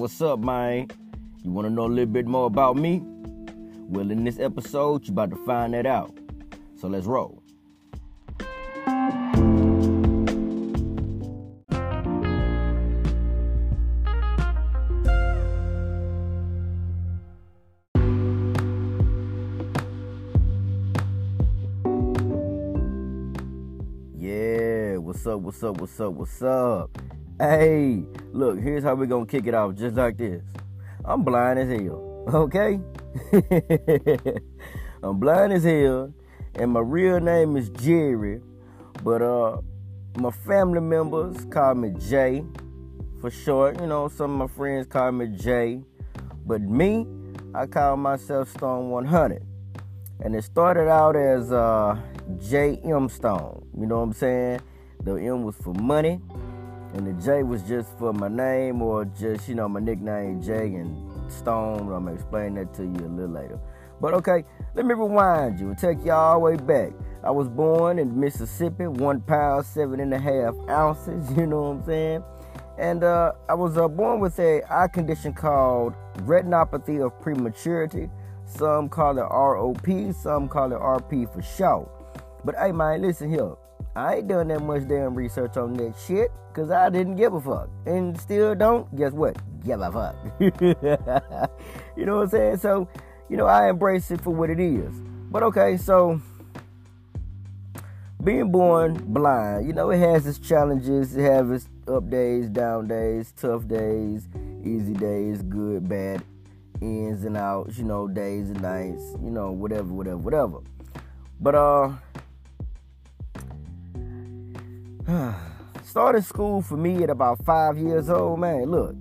what's up, man? You want to know a little bit more about me? Well, in this episode, you're about to find that out. So let's roll. Yeah, what's up, what's up, what's up, what's up? Hey, look, here's how we're gonna kick it off just like this. I'm blind as hell, okay? I'm blind as hell, and my real name is Jerry, but uh, my family members call me Jay for short. You know, some of my friends call me Jay, but me, I call myself Stone 100. And it started out as uh, J.M. Stone. You know what I'm saying? The M was for money, and the J was just for my name or just, you know, my nickname, Jay and Stone. I'm to explain that to you a little later. But okay, let me rewind you and take you all the way back. I was born in Mississippi, one pound, seven and a half ounces, you know what I'm saying? And uh, I was uh, born with a eye condition called retinopathy of prematurity. Some call it ROP, some call it RP for short. But hey, man, listen here. I ain't done that much damn research on that shit because I didn't give a fuck. And still don't. Guess what? Give a fuck. you know what I'm saying? So, you know, I embrace it for what it is. But okay, so being born blind, you know, it has its challenges. It has its up days, down days, tough days, easy days, good, bad, ins and outs, you know, days and nights, you know, whatever, whatever, whatever. But uh started school for me at about five years old, man. Look,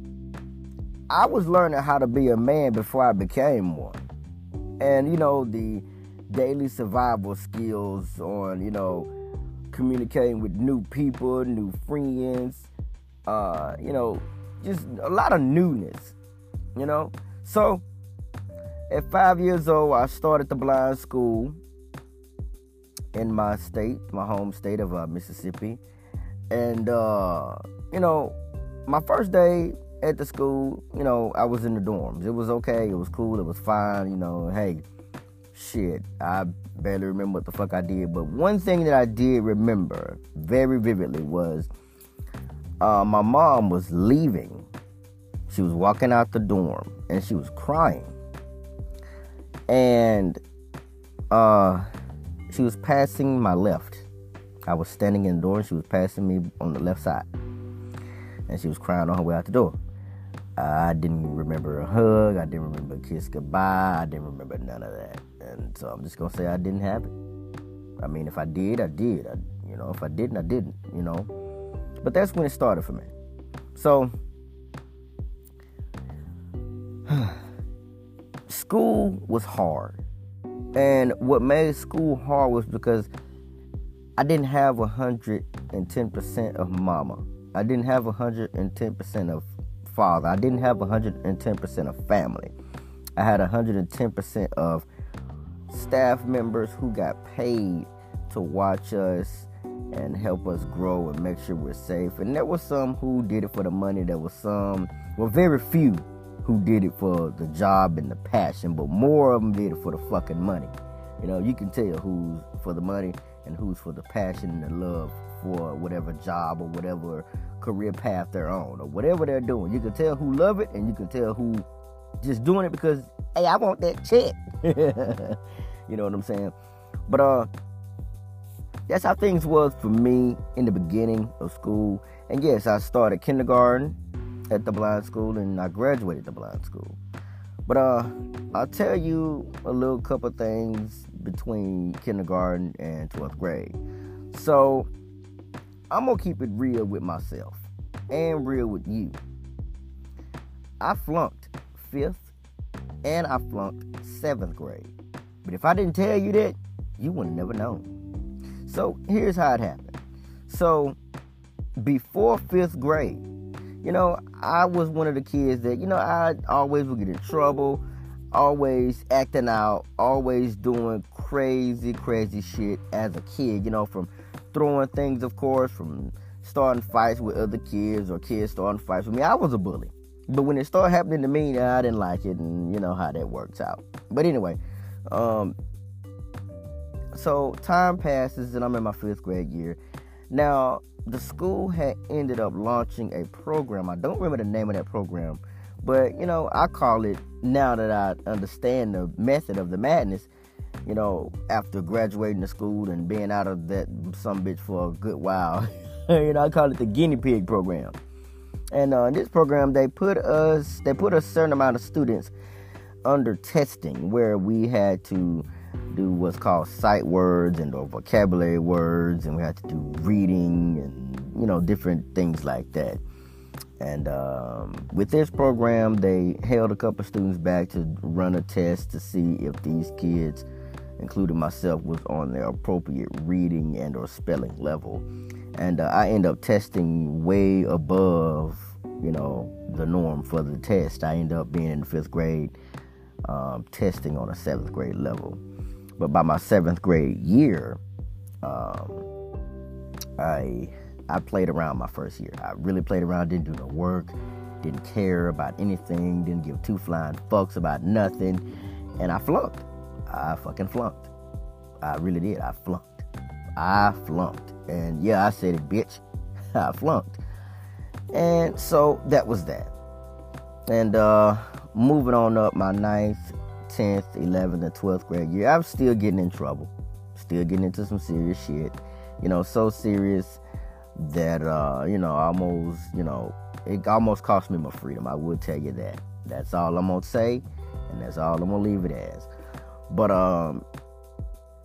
I was learning how to be a man before I became one. And you know, the daily survival skills on, you know, communicating with new people, new friends, uh, you know, just a lot of newness, you know. So at five years old, I started the blind school in my state, my home state of uh, Mississippi. And, uh, you know, my first day at the school, you know, I was in the dorms. It was okay. It was cool. It was fine. You know, hey, shit, I barely remember what the fuck I did. But one thing that I did remember very vividly was uh, my mom was leaving. She was walking out the dorm and she was crying. And uh, she was passing my left. I was standing in the door and she was passing me on the left side. And she was crying on her way out the door. I didn't remember a hug. I didn't remember a kiss goodbye. I didn't remember none of that. And so I'm just gonna say I didn't have it. I mean, if I did, I did. I, you know, if I didn't, I didn't. You know. But that's when it started for me. So school was hard. And what made school hard was because I didn't have 110% of mama. I didn't have 110% of father. I didn't have 110% of family. I had 110% of staff members who got paid to watch us and help us grow and make sure we're safe. And there was some who did it for the money. There was some, well, very few who did it for the job and the passion, but more of them did it for the fucking money. You know, you can tell who's for the money and who's for the passion and the love for whatever job or whatever career path they're on or whatever they're doing. You can tell who love it and you can tell who just doing it because hey, I want that check. you know what I'm saying? But uh that's how things was for me in the beginning of school. And yes, I started kindergarten at the blind school and I graduated the blind school. But uh I'll tell you a little couple things between kindergarten and 12th grade. So I'm gonna keep it real with myself and real with you. I flunked fifth and I flunked seventh grade. But if I didn't tell you that, you would never known. So here's how it happened. So before fifth grade, you know, I was one of the kids that, you know, I always would get in trouble, always acting out, always doing crazy, crazy shit as a kid, you know, from throwing things, of course, from starting fights with other kids or kids starting fights with me. I was a bully. But when it started happening to me, I didn't like it, and you know how that works out. But anyway, um, so time passes, and I'm in my fifth grade year. Now, the school had ended up launching a program. I don't remember the name of that program, but you know, I call it now that I understand the method of the madness. You know, after graduating the school and being out of that some bitch for a good while, you know, I call it the guinea pig program. And uh, in this program, they put us, they put a certain amount of students under testing where we had to do what's called sight words and or vocabulary words, and we had to do reading and you know different things like that. And um, with this program, they held a couple students back to run a test to see if these kids, including myself, was on their appropriate reading and or spelling level. And uh, I end up testing way above, you know, the norm for the test. I end up being in fifth grade, um, testing on a seventh grade level. But by my seventh grade year, um, I I played around my first year. I really played around, didn't do no work, didn't care about anything, didn't give two flying fucks about nothing, and I flunked. I fucking flunked. I really did. I flunked. I flunked. And yeah, I said it, bitch. I flunked. And so that was that. And uh moving on up my ninth 10th, 11th, and 12th grade year, I was still getting in trouble. Still getting into some serious shit. You know, so serious that, uh, you know, almost, you know, it almost cost me my freedom. I would tell you that. That's all I'm to say, and that's all I'm to leave it as. But, um,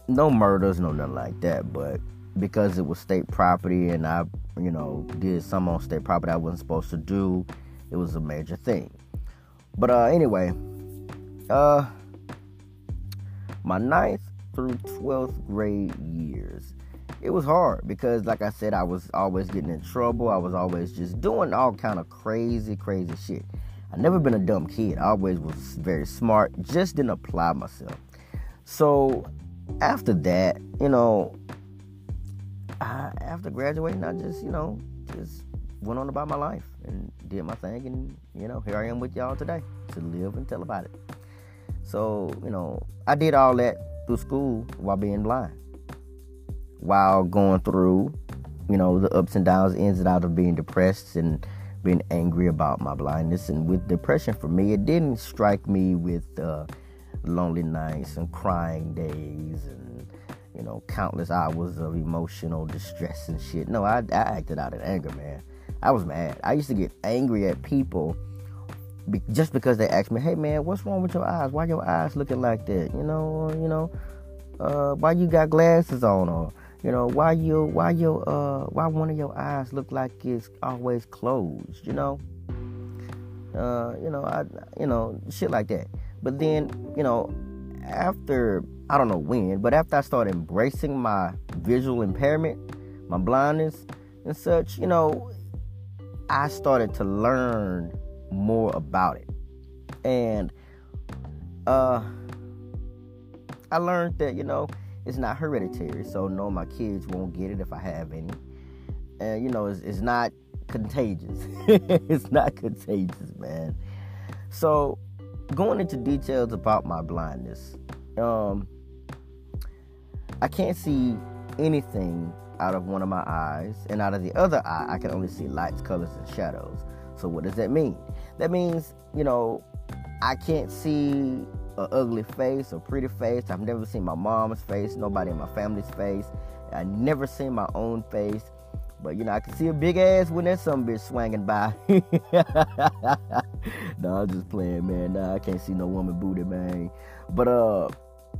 no murders, no nothing like that. But because it was state property and I, you know, did some on state property I wasn't supposed to do, it was a major thing. But, uh, anyway, uh, my ninth through 12th grade years. It was hard because, like I said, I was always getting in trouble. I was always just doing all kind of crazy, crazy shit. I never been a dumb kid. I always was very smart. Just didn't apply myself. So after that, you know, I, after graduating, I just, you know, just went on about my life and did my thing, and you know, here I am with y'all today to live and tell about it. So, you know, I did all that through school while being blind. While going through, you know, the ups and downs, ins and outs of being depressed and being angry about my blindness. And with depression for me, it didn't strike me with uh, lonely nights and crying days and, you know, countless hours of emotional distress and shit. No, I, I acted out in anger, man. I was mad. I used to get angry at people just because they ask me, "Hey man, what's wrong with your eyes? Why your eyes looking like that? You know, you know, uh, why you got glasses on, or you know, why you, why your, uh, why one of your eyes look like it's always closed? You know, uh, you know, I, you know, shit like that. But then, you know, after I don't know when, but after I started embracing my visual impairment, my blindness and such, you know, I started to learn more about it. And uh I learned that, you know, it's not hereditary, so no, my kids won't get it if I have any. And you know, it's, it's not contagious. it's not contagious, man. So, going into details about my blindness, um, I can't see anything out of one of my eyes, and out of the other eye, I can only see lights, colors, and shadows. So, what does that mean? That means, you know, I can't see an ugly face or pretty face. I've never seen my mom's face, nobody in my family's face. I never seen my own face. But you know, I can see a big ass when there's some bitch swinging by. no, I'm just playing, man. Nah, I can't see no woman booty, man. But uh,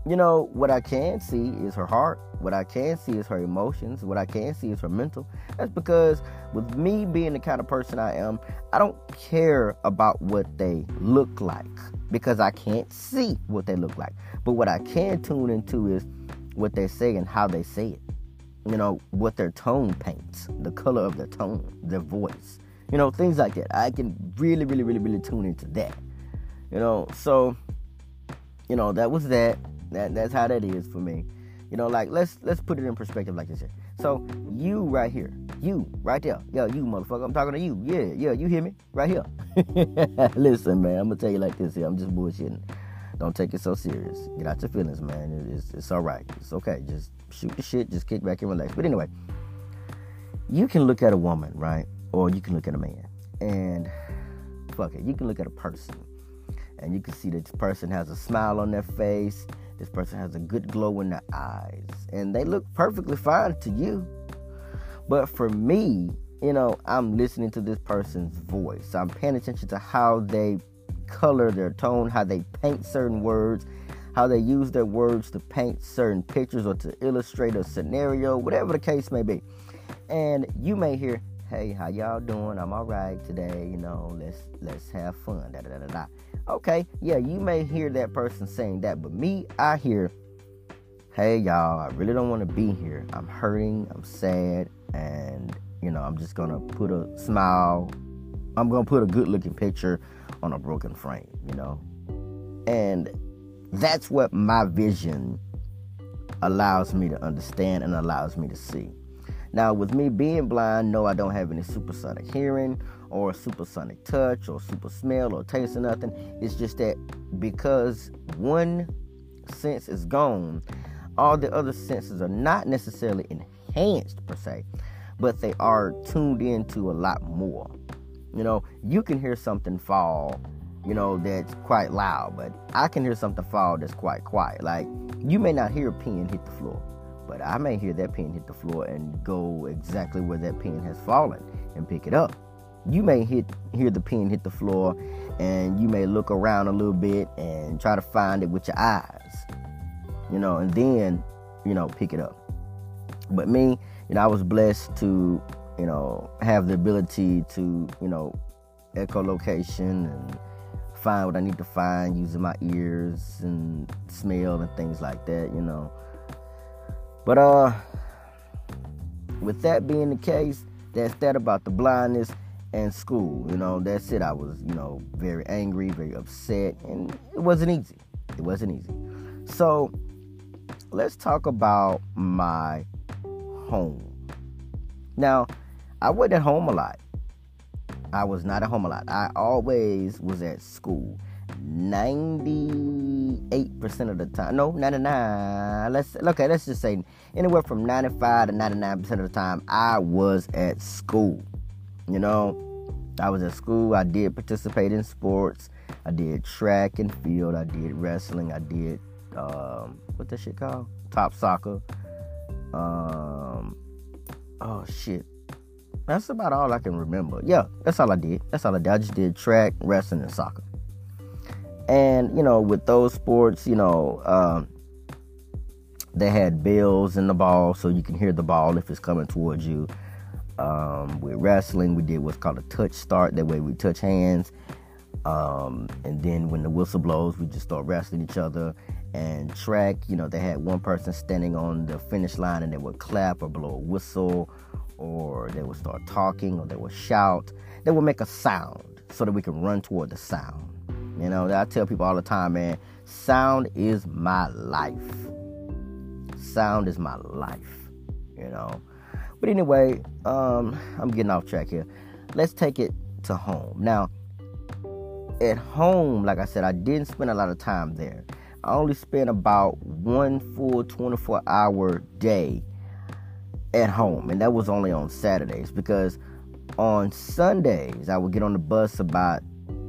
you know, what I can see is her heart. What I can see is her emotions. What I can see is her mental. That's because with me being the kind of person I am, I don't care about what they look like because I can't see what they look like. But what I can tune into is what they say and how they say it. You know, what their tone paints, the color of their tone, their voice. You know, things like that. I can really, really, really, really tune into that. You know, so, you know, that was that that that's how that is for me. You know, like let's let's put it in perspective like this here. So you right here, You, right there. Yeah, you motherfucker. I'm talking to you. Yeah, yeah, you hear me? Right here. Listen, man, I'm gonna tell you like this here. I'm just bullshitting. Don't take it so serious. Get out your feelings, man. It's, it's all right. It's okay. Just shoot the shit. Just kick back and relax. But anyway, you can look at a woman, right? Or you can look at a man. And fuck it. You can look at a person. And you can see that this person has a smile on their face. This person has a good glow in their eyes. And they look perfectly fine to you. But for me, you know, I'm listening to this person's voice. I'm paying attention to how they color their tone, how they paint certain words, how they use their words to paint certain pictures or to illustrate a scenario, whatever the case may be. And you may hear, "Hey, how y'all doing? I'm all right today. You know, let's let's have fun." Da da da da. Okay, yeah, you may hear that person saying that, but me, I hear, "Hey, y'all, I really don't want to be here. I'm hurting. I'm sad, and you know, I'm just gonna put a smile. I'm gonna put a good-looking picture on a broken frame. You know, and that's what my vision allows me to understand and allows me to see. Now, with me being blind, no, I don't have any supersonic hearing or supersonic touch or super smell or taste or nothing. It's just that because one sense is gone, all the other senses are not necessarily enhanced per se, but they are tuned into a lot more. You know, you can hear something fall, you know, that's quite loud, but I can hear something fall that's quite quiet. Like, you may not hear a pin hit the floor but I may hear that pin hit the floor and go exactly where that pin has fallen and pick it up. You may hit hear the pin hit the floor and you may look around a little bit and try to find it with your eyes. You know, and then, you know, pick it up. But me, you know, I was blessed to, you know, have the ability to, you know, echolocation and find what I need to find using my ears and smell and things like that, you know. But uh with that being the case, that's that about the blindness and school. You know, that's it. I was, you know, very angry, very upset, and it wasn't easy. It wasn't easy. So let's talk about my home. Now, I wasn't at home a lot. I was not at home a lot. I always was at school. 98% of the time. No, 99. Let's okay, let's just say anywhere from 95 to 99% of the time I was at school. You know, I was at school. I did participate in sports. I did track and field. I did wrestling. I did um what that shit called? Top soccer. Um oh shit. That's about all I can remember. Yeah, that's all I did. That's all I did. I just did track, wrestling, and soccer. And you know, with those sports, you know, um, they had bells in the ball, so you can hear the ball if it's coming towards you. Um, with wrestling, we did what's called a touch start. That way, we touch hands, um, and then when the whistle blows, we just start wrestling each other. And track, you know, they had one person standing on the finish line, and they would clap or blow a whistle, or they would start talking, or they would shout. They would make a sound so that we can run toward the sound. You know, I tell people all the time, man, sound is my life. Sound is my life, you know. But anyway, um, I'm getting off track here. Let's take it to home. Now, at home, like I said, I didn't spend a lot of time there. I only spent about one full 24 hour day at home, and that was only on Saturdays because on Sundays I would get on the bus about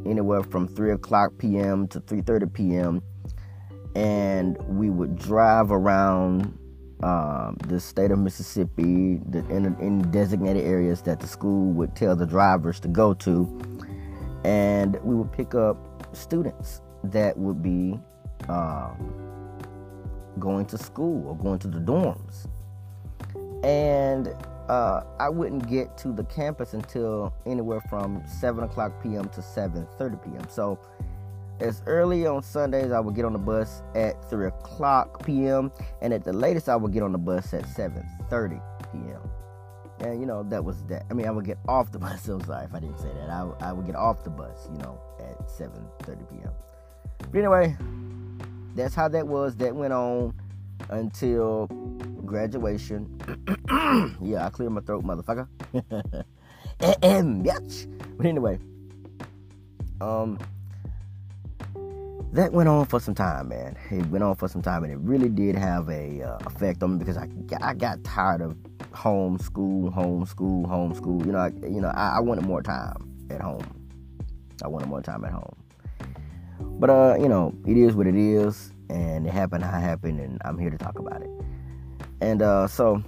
anywhere from 3 o'clock p.m. to 3.30 p.m. And we would drive around um, the state of Mississippi the, in, in designated areas that the school would tell the drivers to go to. And we would pick up students that would be um, going to school or going to the dorms. And uh, I wouldn't get to the campus until anywhere from 7 o'clock p.m. to 7.30 p.m. So as early on Sundays, I would get on the bus at 3 o'clock p.m. And at the latest, I would get on the bus at 7.30 p.m. And, you know, that was that. I mean, I would get off the bus. I'm sorry if I didn't say that. I, I would get off the bus, you know, at 7.30 p.m. But anyway, that's how that was. That went on until graduation. yeah, I cleared my throat, motherfucker. Bitch. But anyway, um, that went on for some time, man. It went on for some time, and it really did have a uh, effect on me because I I got tired of homeschool, homeschool, homeschool. You know, I, you know, I, I wanted more time at home. I wanted more time at home. But uh, you know, it is what it is, and it happened how it happened, and I'm here to talk about it. And uh, so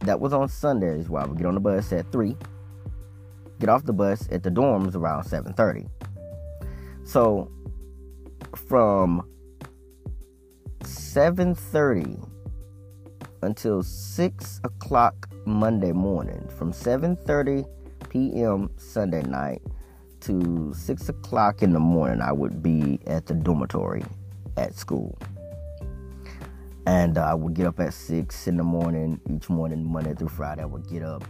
that was on Sundays where I would get on the bus at three, get off the bus at the dorms around 7:30. So from 7:30 until 6 o'clock Monday morning, from 7:30 p.m. Sunday night to 6 o'clock in the morning, I would be at the dormitory at school. And uh, I would get up at 6 in the morning each morning, Monday through Friday. I would get up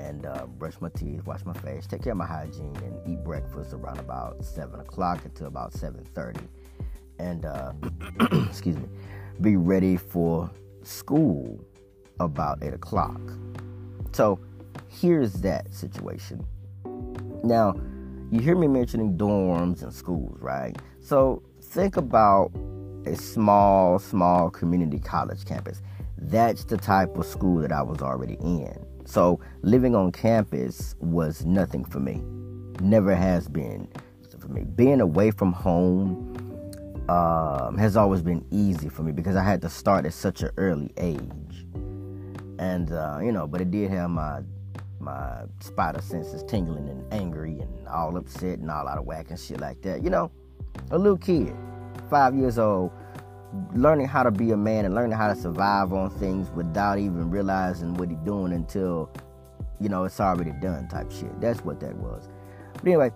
and uh, brush my teeth, wash my face, take care of my hygiene, and eat breakfast around about 7 o'clock until about 7.30. And, uh, excuse me, be ready for school about 8 o'clock. So here's that situation. Now, you hear me mentioning dorms and schools, right? So think about a small, small community college campus. That's the type of school that I was already in. So living on campus was nothing for me. Never has been for me. Being away from home um, has always been easy for me because I had to start at such an early age. And uh, you know, but it did have my my spider senses tingling and angry and all upset and all out of whack and shit like that. You know, a little kid, five years old, learning how to be a man and learning how to survive on things without even realizing what he's doing until, you know, it's already done type shit. That's what that was. But anyway,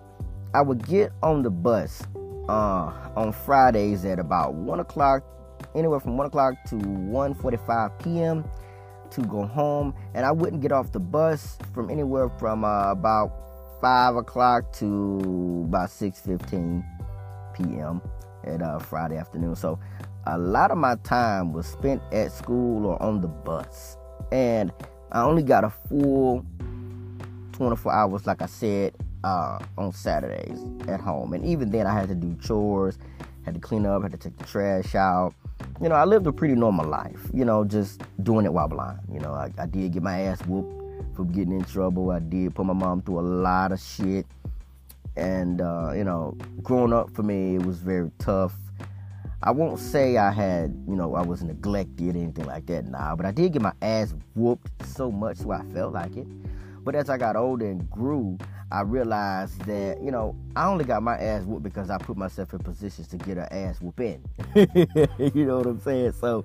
I would get on the bus uh, on Fridays at about one o'clock, anywhere from one o'clock to 1:45 p.m to go home, and I wouldn't get off the bus from anywhere from uh, about five o'clock to about six fifteen p.m. at uh, Friday afternoon. So a lot of my time was spent at school or on the bus, and I only got a full 24 hours, like I said, uh, on Saturdays at home. And even then, I had to do chores, had to clean up, had to take the trash out you know, I lived a pretty normal life, you know, just doing it while blind. You know, I, I did get my ass whooped for getting in trouble. I did put my mom through a lot of shit. And, uh, you know, growing up for me, it was very tough. I won't say I had, you know, I was neglected or anything like that, nah, but I did get my ass whooped so much so I felt like it. But as I got older and grew, I realized that, you know, I only got my ass whooped because I put myself in positions to get an ass whooping. you know what I'm saying? So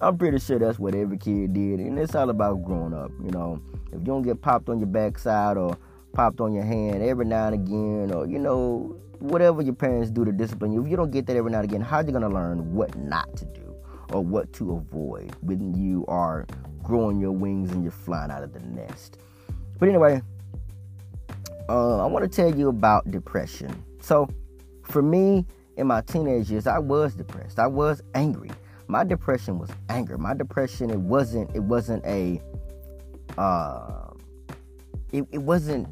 I'm pretty sure that's what every kid did. And it's all about growing up. You know, if you don't get popped on your backside or popped on your hand every now and again, or, you know, whatever your parents do to discipline you, if you don't get that every now and again, how are you going to learn what not to do or what to avoid when you are growing your wings and you're flying out of the nest? But anyway, uh, I want to tell you about depression. So, for me, in my teenage years, I was depressed. I was angry. My depression was anger. My depression, it wasn't, it wasn't a, uh, it, it wasn't,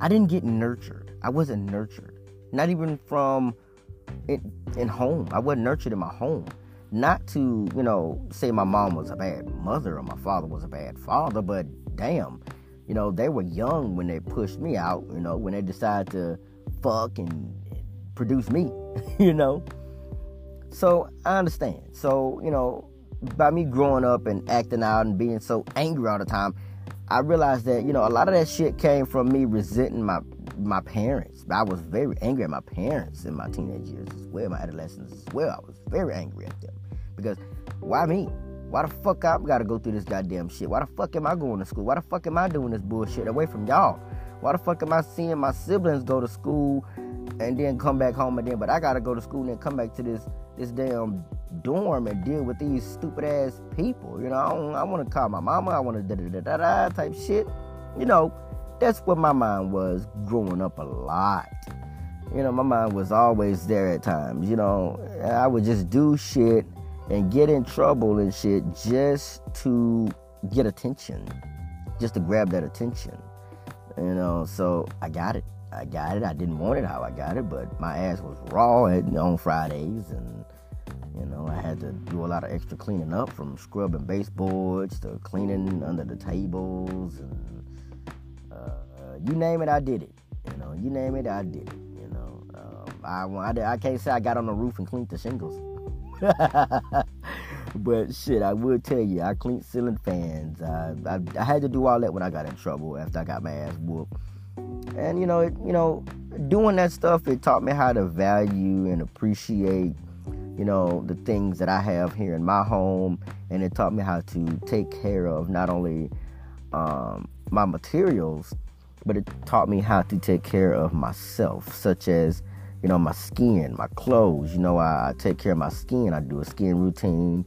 I didn't get nurtured. I wasn't nurtured. Not even from it in home. I wasn't nurtured in my home. Not to, you know, say my mom was a bad mother or my father was a bad father, but damn, you know, they were young when they pushed me out, you know, when they decided to fuck and produce me, you know. So I understand. So, you know, by me growing up and acting out and being so angry all the time, I realized that, you know, a lot of that shit came from me resenting my my parents. I was very angry at my parents in my teenage years as well, my adolescence as well. I was very angry at them. Because why me? Why the fuck I gotta go through this goddamn shit? Why the fuck am I going to school? Why the fuck am I doing this bullshit away from y'all? Why the fuck am I seeing my siblings go to school and then come back home and then, but I gotta go to school and then come back to this this damn dorm and deal with these stupid ass people? You know, I, I want to call my mama. I want to da da da da da type shit. You know, that's what my mind was growing up a lot. You know, my mind was always there at times. You know, I would just do shit and get in trouble and shit just to get attention, just to grab that attention. You know, so I got it. I got it. I didn't want it how I got it, but my ass was raw on Fridays, and you know I had to do a lot of extra cleaning up, from scrubbing baseboards to cleaning under the tables, and you name it, I did it. You know, you name it, I did it. You know, um, I, I I can't say I got on the roof and cleaned the shingles. but shit, I will tell you, I cleaned ceiling fans. I, I, I had to do all that when I got in trouble after I got my ass whooped. And you know, it, you know, doing that stuff, it taught me how to value and appreciate, you know, the things that I have here in my home, and it taught me how to take care of not only um, my materials, but it taught me how to take care of myself, such as you know, my skin, my clothes. You know, I, I, take care of my skin. I do a skin routine.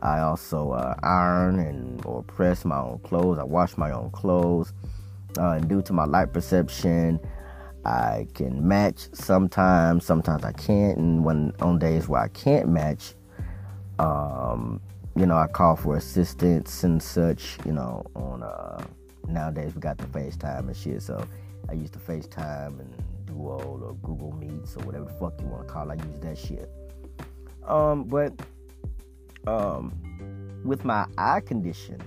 I also uh, iron and or press my own clothes. I wash my own clothes. Uh, and due to my light perception, I can match sometimes. Sometimes I can't. And when on days where I can't match, um, you know, I call for assistance and such. You know, on uh, nowadays we got the FaceTime and shit. So I used to FaceTime and Duo or Google Meets or whatever the fuck you want to call. It. I use that shit. Um, but um, with my eye condition,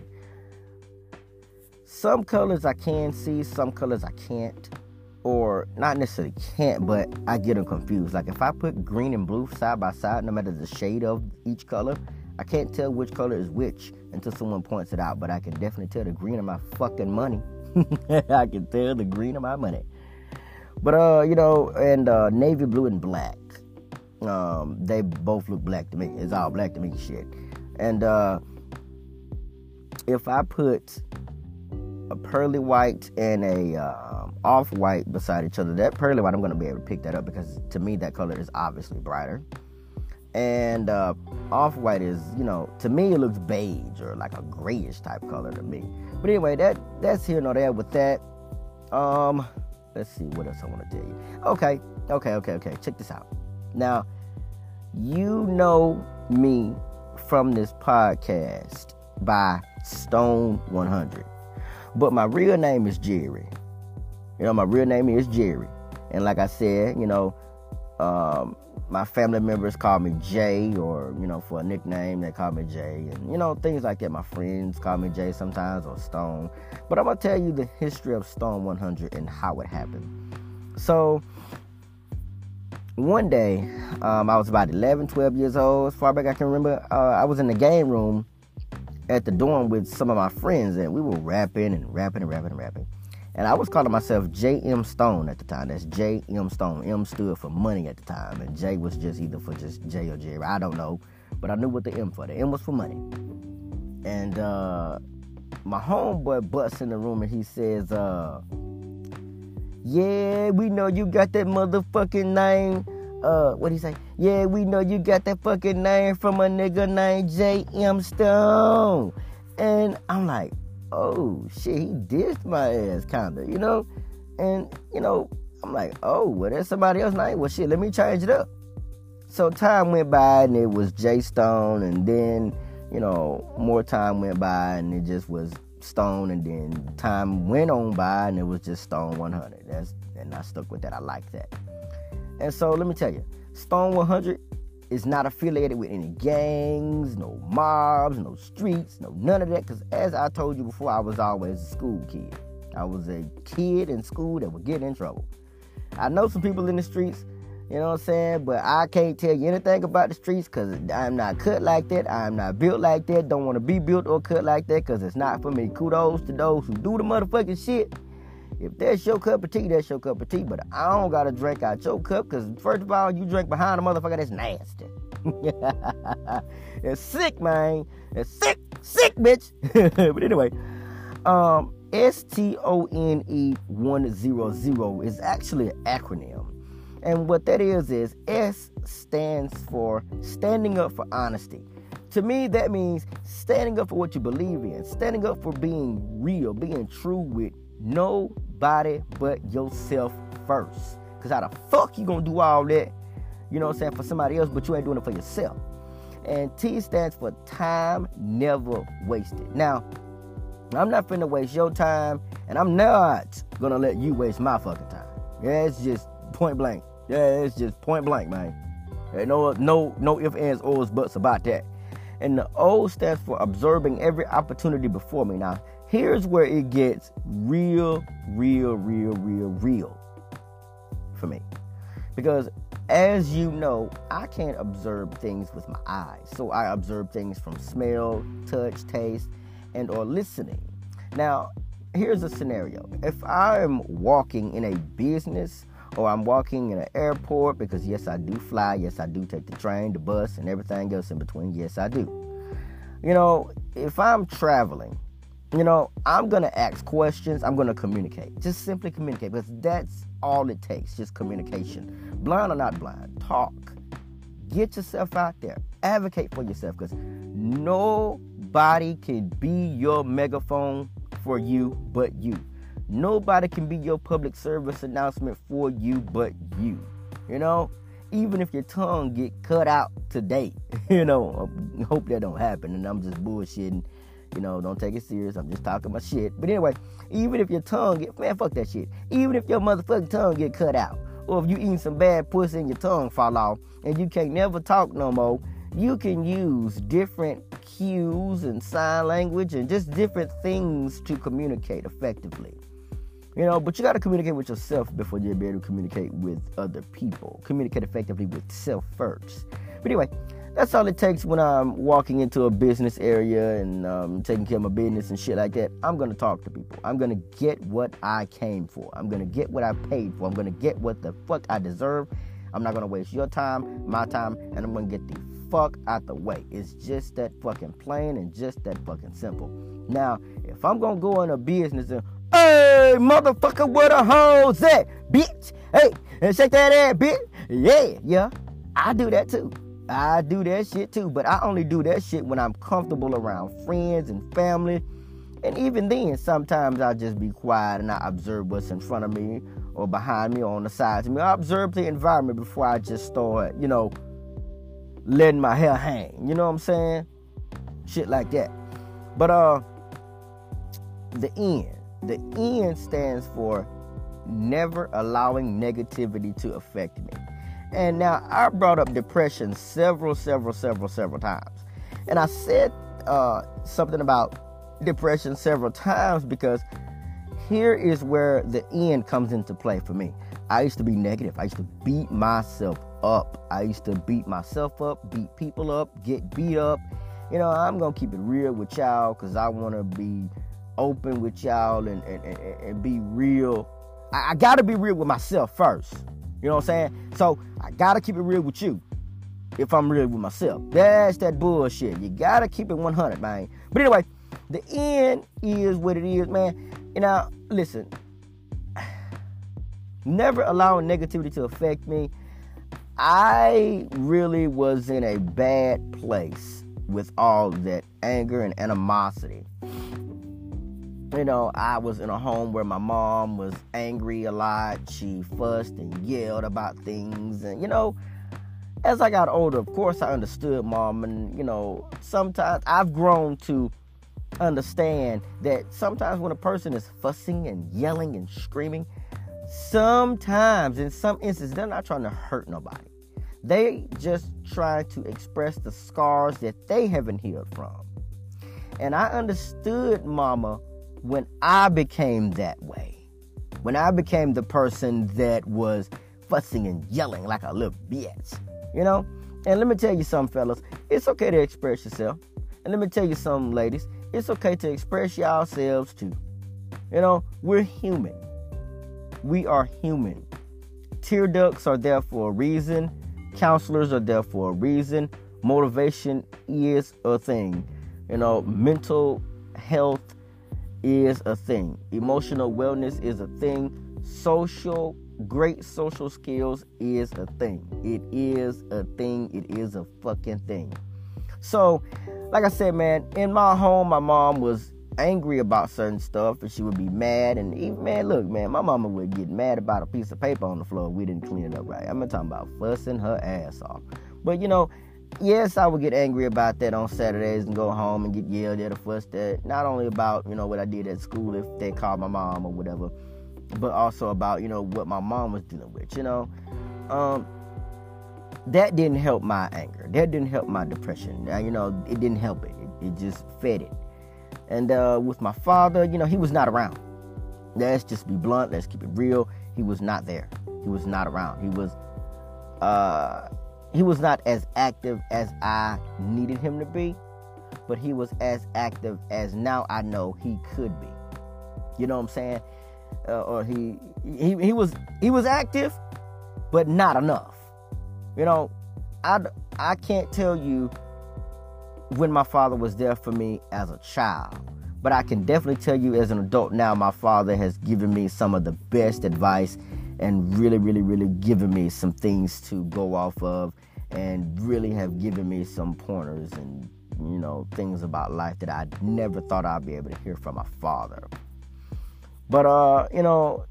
some colors I can see, some colors I can't, or not necessarily can't, but I get them confused. Like if I put green and blue side by side, no matter the shade of each color, I can't tell which color is which until someone points it out. But I can definitely tell the green of my fucking money. I can tell the green of my money. But uh, you know, and uh, navy blue and black. Um, they both look black to me. It's all black to me, shit. And uh, if I put a pearly white and a uh, off white beside each other, that pearly white I'm gonna be able to pick that up because to me that color is obviously brighter. And uh, off white is, you know, to me it looks beige or like a grayish type color to me. But anyway, that that's here nor there with that. Um, let's see what else I want to tell you. Okay, okay, okay, okay. Check this out. Now, you know me from this podcast by Stone 100, but my real name is Jerry. You know, my real name is Jerry, and like I said, you know, um, my family members call me Jay, or you know, for a nickname, they call me Jay, and you know, things like that. My friends call me Jay sometimes, or Stone. But I'm gonna tell you the history of Stone 100 and how it happened. So, one day, um, I was about 11, 12 years old, as far back I can remember. Uh, I was in the game room at the dorm with some of my friends, and we were rapping and rapping and rapping and rapping. And I was calling myself J.M. Stone at the time. That's J.M. Stone. M stood for money at the time. And J was just either for just J or Jerry. I don't know. But I knew what the M for. The M was for money. And uh, my homeboy busts in the room and he says, uh, Yeah, we know you got that motherfucking name. Uh, what he say? Yeah, we know you got that fucking name from a nigga named J.M. Stone. And I'm like, oh shit, he dissed my ass, kinda, you know? And, you know, I'm like, oh, well, there's somebody else name. Well, shit, let me change it up. So time went by and it was J Stone, and then, you know, more time went by and it just was Stone, and then time went on by and it was just Stone 100. That's and I stuck with that. I like that. And so let me tell you, Stone 100 is not affiliated with any gangs, no mobs, no streets, no none of that. Because as I told you before, I was always a school kid. I was a kid in school that would get in trouble. I know some people in the streets, you know what I'm saying, but I can't tell you anything about the streets because I'm not cut like that. I'm not built like that. Don't want to be built or cut like that because it's not for me. Kudos to those who do the motherfucking shit if that's your cup of tea, that's your cup of tea. But I don't gotta drink out your cup because first of all, you drink behind a motherfucker that's nasty. it's sick, man. It's sick, sick, bitch. but anyway, um, S T O N E 100 is actually an acronym. And what that is is S stands for standing up for honesty. To me, that means standing up for what you believe in, standing up for being real, being true with nobody but yourself first. Cause how the fuck you gonna do all that, you know what I'm saying, for somebody else, but you ain't doing it for yourself. And T stands for time never wasted. Now, I'm not finna waste your time, and I'm not gonna let you waste my fucking time. Yeah, it's just point blank. Yeah, it's just point blank, man. No, no, no ifs, ands, ors, buts about that. And the O stands for observing every opportunity before me. Now, here's where it gets real, real, real, real, real for me. Because as you know, I can't observe things with my eyes. So I observe things from smell, touch, taste, and or listening. Now, here's a scenario. If I am walking in a business or I'm walking in an airport because yes, I do fly, yes, I do take the train, the bus, and everything else in between. Yes, I do. You know, if I'm traveling, you know, I'm gonna ask questions, I'm gonna communicate. Just simply communicate because that's all it takes, just communication. Blind or not blind, talk. Get yourself out there. Advocate for yourself because nobody can be your megaphone for you but you. Nobody can be your public service announcement for you but you. You know, even if your tongue get cut out today, you know, I hope that don't happen and I'm just bullshitting. You know, don't take it serious. I'm just talking my shit. But anyway, even if your tongue get man, fuck that shit. Even if your motherfucking tongue get cut out, or if you eating some bad pussy and your tongue fall off and you can't never talk no more, you can use different cues and sign language and just different things to communicate effectively. You know, but you got to communicate with yourself before you're able to communicate with other people. Communicate effectively with self first. But anyway, that's all it takes when I'm walking into a business area and um, taking care of my business and shit like that. I'm gonna talk to people. I'm gonna get what I came for. I'm gonna get what I paid for. I'm gonna get what the fuck I deserve. I'm not gonna waste your time, my time, and I'm gonna get the fuck out the way. It's just that fucking plain and just that fucking simple. Now, if I'm gonna go in a business and hey motherfucker, where the hoes at, bitch? Hey, and shake that ass, bitch. Yeah, yeah, I do that too. I do that shit too, but I only do that shit when I'm comfortable around friends and family. And even then, sometimes I just be quiet and I observe what's in front of me or behind me or on the sides of me. I observe the environment before I just start, you know, letting my hair hang. You know what I'm saying? Shit like that. But uh the N. The N stands for never allowing negativity to affect me. And now I brought up depression several, several, several, several times. And I said uh, something about depression several times because here is where the end comes into play for me. I used to be negative. I used to beat myself up. I used to beat myself up, beat people up, get beat up. You know, I'm going to keep it real with y'all because I want to be open with y'all and, and, and, and be real. I, I got to be real with myself first. You know what I'm saying? So I gotta keep it real with you. If I'm real with myself. That's that bullshit. You gotta keep it 100, man. But anyway, the end is what it is, man. You know, listen. Never allowing negativity to affect me. I really was in a bad place with all that anger and animosity you know, I was in a home where my mom was angry a lot. She fussed and yelled about things. And, you know, as I got older, of course, I understood mom. And, you know, sometimes I've grown to understand that sometimes when a person is fussing and yelling and screaming, sometimes, in some instances, they're not trying to hurt nobody. They just try to express the scars that they haven't healed from. And I understood mama when I became that way, when I became the person that was fussing and yelling like a little bitch, you know? And let me tell you something, fellas, it's okay to express yourself. And let me tell you something, ladies, it's okay to express yourselves too. You know, we're human. We are human. Tear ducts are there for a reason. Counselors are there for a reason. Motivation is a thing. You know, mental health is a thing. Emotional wellness is a thing. Social, great social skills is a thing. It is a thing. It is a fucking thing. So, like I said, man, in my home, my mom was angry about certain stuff and she would be mad. And even, man, look, man, my mama would get mad about a piece of paper on the floor. We didn't clean it up right. I'm not talking about fussing her ass off. But, you know, yes, I would get angry about that on Saturdays and go home and get yelled at or fussed at. Not only about, you know, what I did at school if they called my mom or whatever, but also about, you know, what my mom was dealing with, you know. Um, that didn't help my anger. That didn't help my depression. Now, you know, it didn't help it. It, it just fed it. And uh, with my father, you know, he was not around. Let's just be blunt. Let's keep it real. He was not there. He was not around. He was, uh, he was not as active as I needed him to be, but he was as active as now I know he could be. You know what I'm saying? Uh, or he, he he was he was active, but not enough. You know, I I can't tell you when my father was there for me as a child. But I can definitely tell you as an adult now, my father has given me some of the best advice and really, really, really given me some things to go off of and really have given me some pointers and, you know, things about life that I never thought I'd be able to hear from my father. But, uh, you know,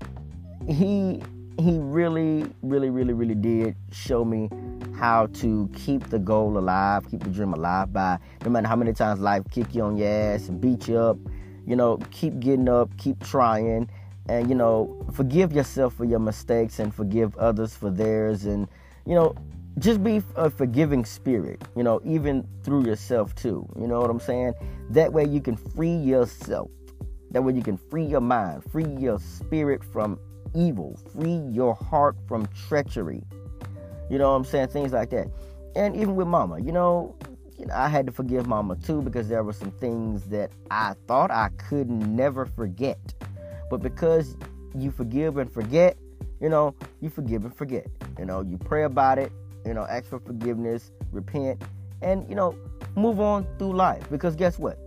he he really, really, really, really did show me how to keep the goal alive, keep the dream alive by no matter how many times life kick you on your ass and beat you up, you know, keep getting up, keep trying, and you know, forgive yourself for your mistakes and forgive others for theirs, and you know, just be a forgiving spirit, you know, even through yourself too. You know what I'm saying? That way you can free yourself. That way you can free your mind, free your spirit from evil, free your heart from treachery you know what I'm saying? Things like that. And even with mama, you know, I had to forgive mama too because there were some things that I thought I could never forget. But because you forgive and forget, you know, you forgive and forget. You know, you pray about it, you know, ask for forgiveness, repent, and, you know, move on through life. Because guess what?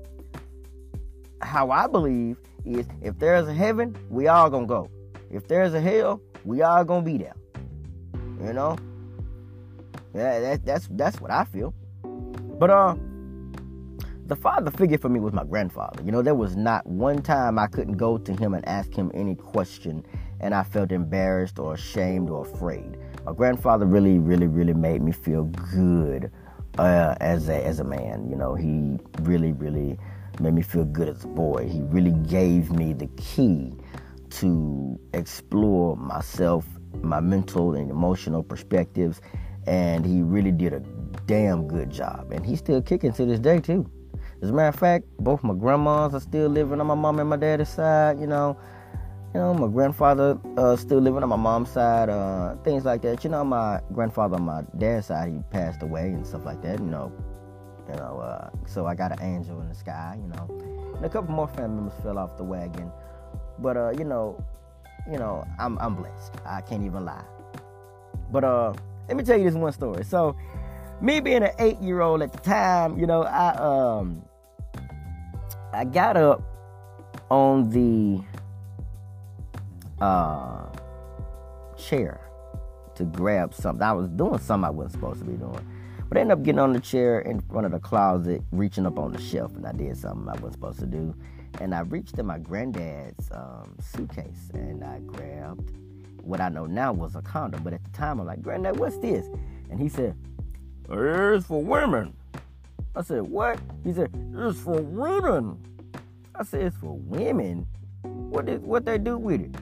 How I believe is if there's a heaven, we all gonna go. If there's a hell, we all gonna be there. You know? Yeah, that, that's that's what I feel. But uh, the father figure for me was my grandfather. You know, there was not one time I couldn't go to him and ask him any question, and I felt embarrassed or ashamed or afraid. My grandfather really, really, really made me feel good uh, as a as a man. You know, he really, really made me feel good as a boy. He really gave me the key to explore myself, my mental and emotional perspectives, and he really did a damn good job. And he's still kicking to this day too. As a matter of fact, both my grandmas are still living on my mom and my daddy's side. You know, you know, my grandfather uh, still living on my mom's side. Uh, things like that. You know, my grandfather on my dad's side, he passed away and stuff like that. You know, you know. Uh, so I got an angel in the sky. You know, and a couple more family members fell off the wagon. But uh, you know, you know, I'm I'm blessed. I can't even lie. But uh, let me tell you this one story. So, me being an eight year old at the time, you know, I um I got up on the uh chair to grab something. I was doing something I wasn't supposed to be doing. But I ended up getting on the chair in front of the closet, reaching up on the shelf, and I did something I wasn't supposed to do. And I reached in my granddad's um, suitcase and I grabbed what I know now was a condom. But at the time, I'm like, Granddad, what's this? And he said, It's for women. I said, What? He said, It's for women. I said, It's for women? What did what they do with it?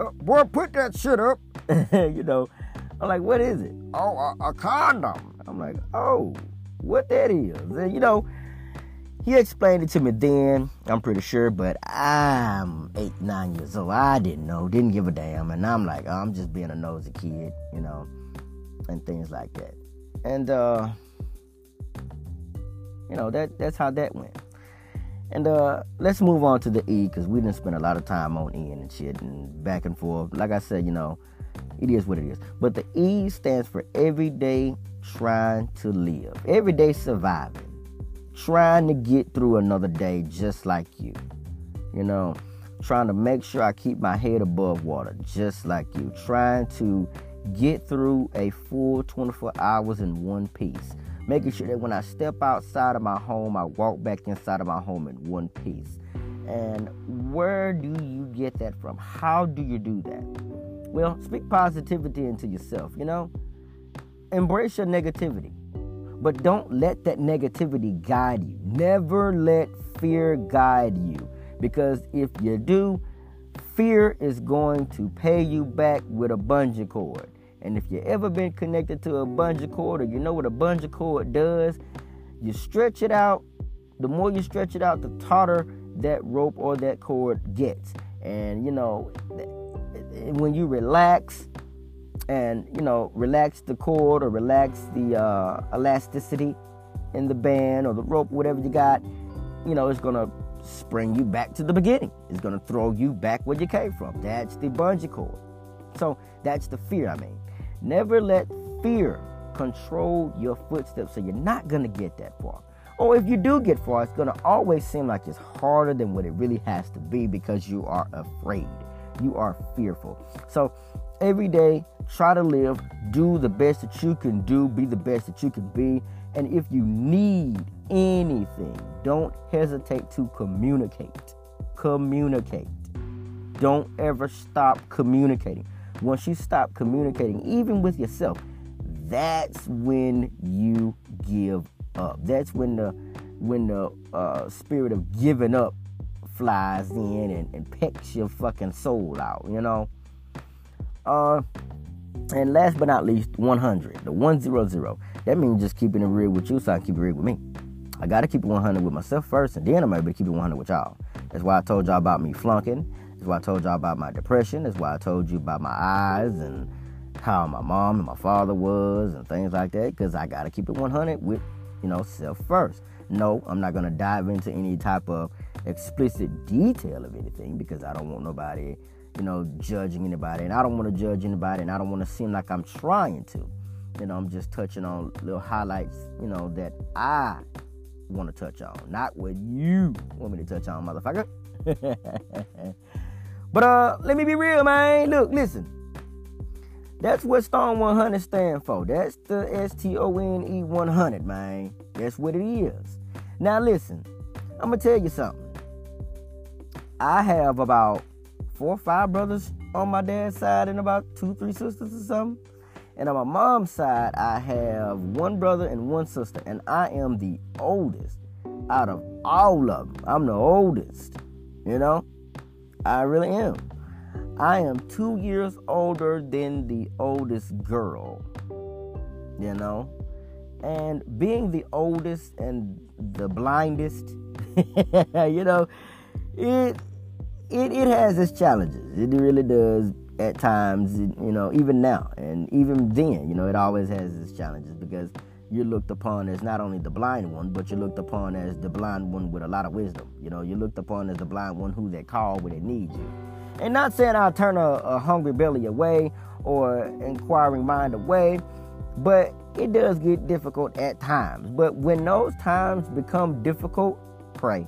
Uh, boy, put that shit up. you know, I'm like, What is it? Oh, a, a condom. I'm like, Oh, what that is? And, you know, he explained it to me then, I'm pretty sure, but I'm eight, nine years old. I didn't know, didn't give a damn. And I'm like, oh, I'm just being a nosy kid, you know, and things like that. And, uh, you know, that that's how that went. And uh, let's move on to the E because we didn't spend a lot of time on E and shit and back and forth. Like I said, you know, it is what it is. But the E stands for everyday trying to live, everyday surviving trying to get through another day just like you. You know, trying to make sure I keep my head above water just like you. Trying to get through a full 24 hours in one piece. Making sure that when I step outside of my home, I walk back inside of my home in one piece. And where do you get that from? How do you do that? Well, speak positivity into yourself, you know? Embrace your negativity But don't let that negativity guide you. Never let fear guide you. Because if you do, fear is going to pay you back with a bungee cord. And if you ever been connected to a bungee cord or you know what a bungee cord does, you stretch it out. The more you stretch it out, the tauter that rope or that cord gets. And you know, when you relax and you know relax the cord or relax the uh, elasticity in the band or the rope, whatever you got, you know, it's gonna spring you back to the beginning. It's gonna throw you back where you came from. That's the bungee cord. So that's the fear. I mean, never let fear control your footsteps, so you're not gonna get that far. Or if you do get far, it's gonna always seem like it's harder than what it really has to be because you are afraid. You are fearful. So every day, try to live, do the best that you can do, be the best that you can be. And if you need anything, don't hesitate to communicate. Communicate. Don't ever stop communicating. Once you stop communicating, even with yourself, that's when you give up. That's when the when the uh, spirit of giving up flies in and, and pecks your fucking soul out, you know. Uh, and last but not least, 100, the 100. That means just keeping it real with you, so I can keep it real with me. I gotta keep it 100 with myself first, and then I'm able to keep it 100 with y'all. That's why I told y'all about me flunking. That's why I told y'all about my depression. That's why I told you about my eyes and how my mom and my father was and things like that. Because I gotta keep it 100 with you know, self first. No, I'm not gonna dive into any type of explicit detail of anything because I don't want nobody, you know, judging anybody, and I don't want to judge anybody, and I don't want to seem like I'm trying to. You know, I'm just touching on little highlights, you know, that I want to touch on, not what you want me to touch on, motherfucker. but uh, let me be real, man. Look, listen. That's what Stone 100 stand for. That's the S T O N E 100, man. That's what it is. Now listen, I'm gonna tell you something. I have about four or five brothers on my dad's side and about two, three sisters or something. And on my mom's side, I have one brother and one sister, and I am the oldest out of all of them. I'm the oldest, you know? I really am. I am two years older than the oldest girl, you know? And being the oldest and the blindest, you know, it, it it has its challenges. It really does at times, you know, even now and even then, you know, it always has its challenges because you're looked upon as not only the blind one, but you're looked upon as the blind one with a lot of wisdom. You know, you're looked upon as the blind one who they call when they need you. And not saying I'll turn a, a hungry belly away or inquiring mind away, but it does get difficult at times. But when those times become difficult, pray.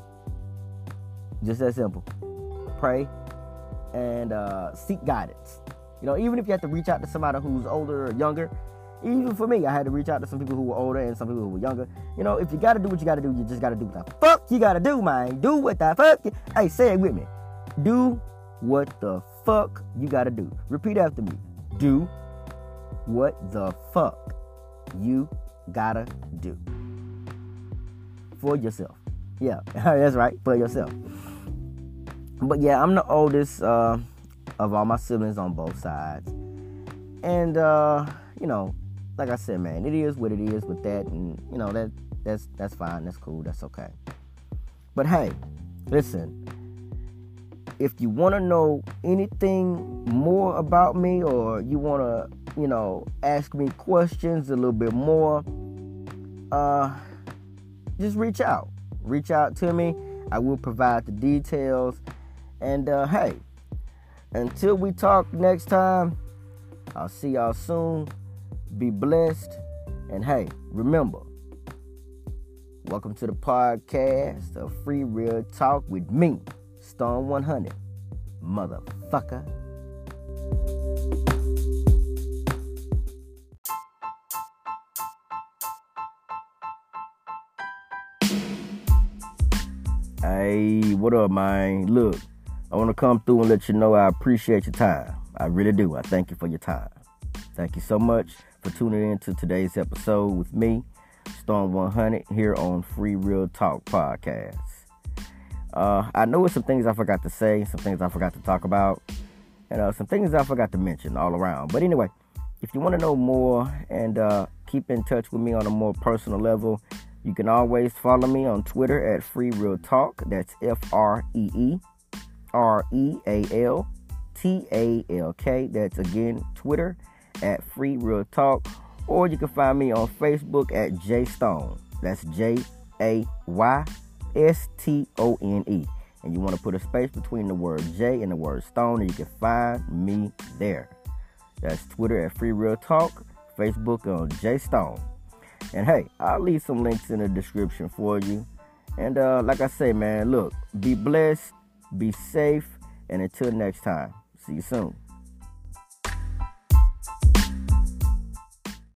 Just that simple. Pray and uh, seek guidance. You know, even if you have to reach out to somebody who's older or younger, even for me, I had to reach out to some people who were older and some people who were younger. You know, if you gotta do what you gotta do, you just gotta do what the fuck you gotta do, man. Do what the fuck. You... Hey, say it with me. Do what the fuck you gotta do. Repeat after me. Do what the fuck you gotta do for yourself. Yeah, that's right, for yourself. But yeah, I'm the oldest uh, of all my siblings on both sides. And uh, you know, like I said, man, it is what it is with that, and you know that that's that's fine, that's cool, that's okay. But hey, listen, if you want to know anything more about me or you want to, you know, ask me questions a little bit more, uh, just reach out. Reach out to me. I will provide the details. And uh, hey, until we talk next time, I'll see y'all soon. Be blessed. And hey, remember, welcome to the podcast of Free Real Talk with me. Stone 100. Motherfucker. Hey, what up, man? Look, I want to come through and let you know I appreciate your time. I really do. I thank you for your time. Thank you so much for tuning in to today's episode with me. Stone 100 here on Free Real Talk Podcast. Uh, I know it's some things I forgot to say, some things I forgot to talk about, and uh, some things I forgot to mention all around. But anyway, if you want to know more and uh, keep in touch with me on a more personal level, you can always follow me on Twitter at Free Real Talk. That's F R E E R E A L T A L K. That's again Twitter at Free Real Talk. Or you can find me on Facebook at Jay Stone. That's J A Y S T O N E. And you want to put a space between the word J and the word Stone, and you can find me there. That's Twitter at Free Real Talk, Facebook on Jay Stone. And hey, I'll leave some links in the description for you. And uh, like I say, man, look, be blessed, be safe, and until next time, see you soon.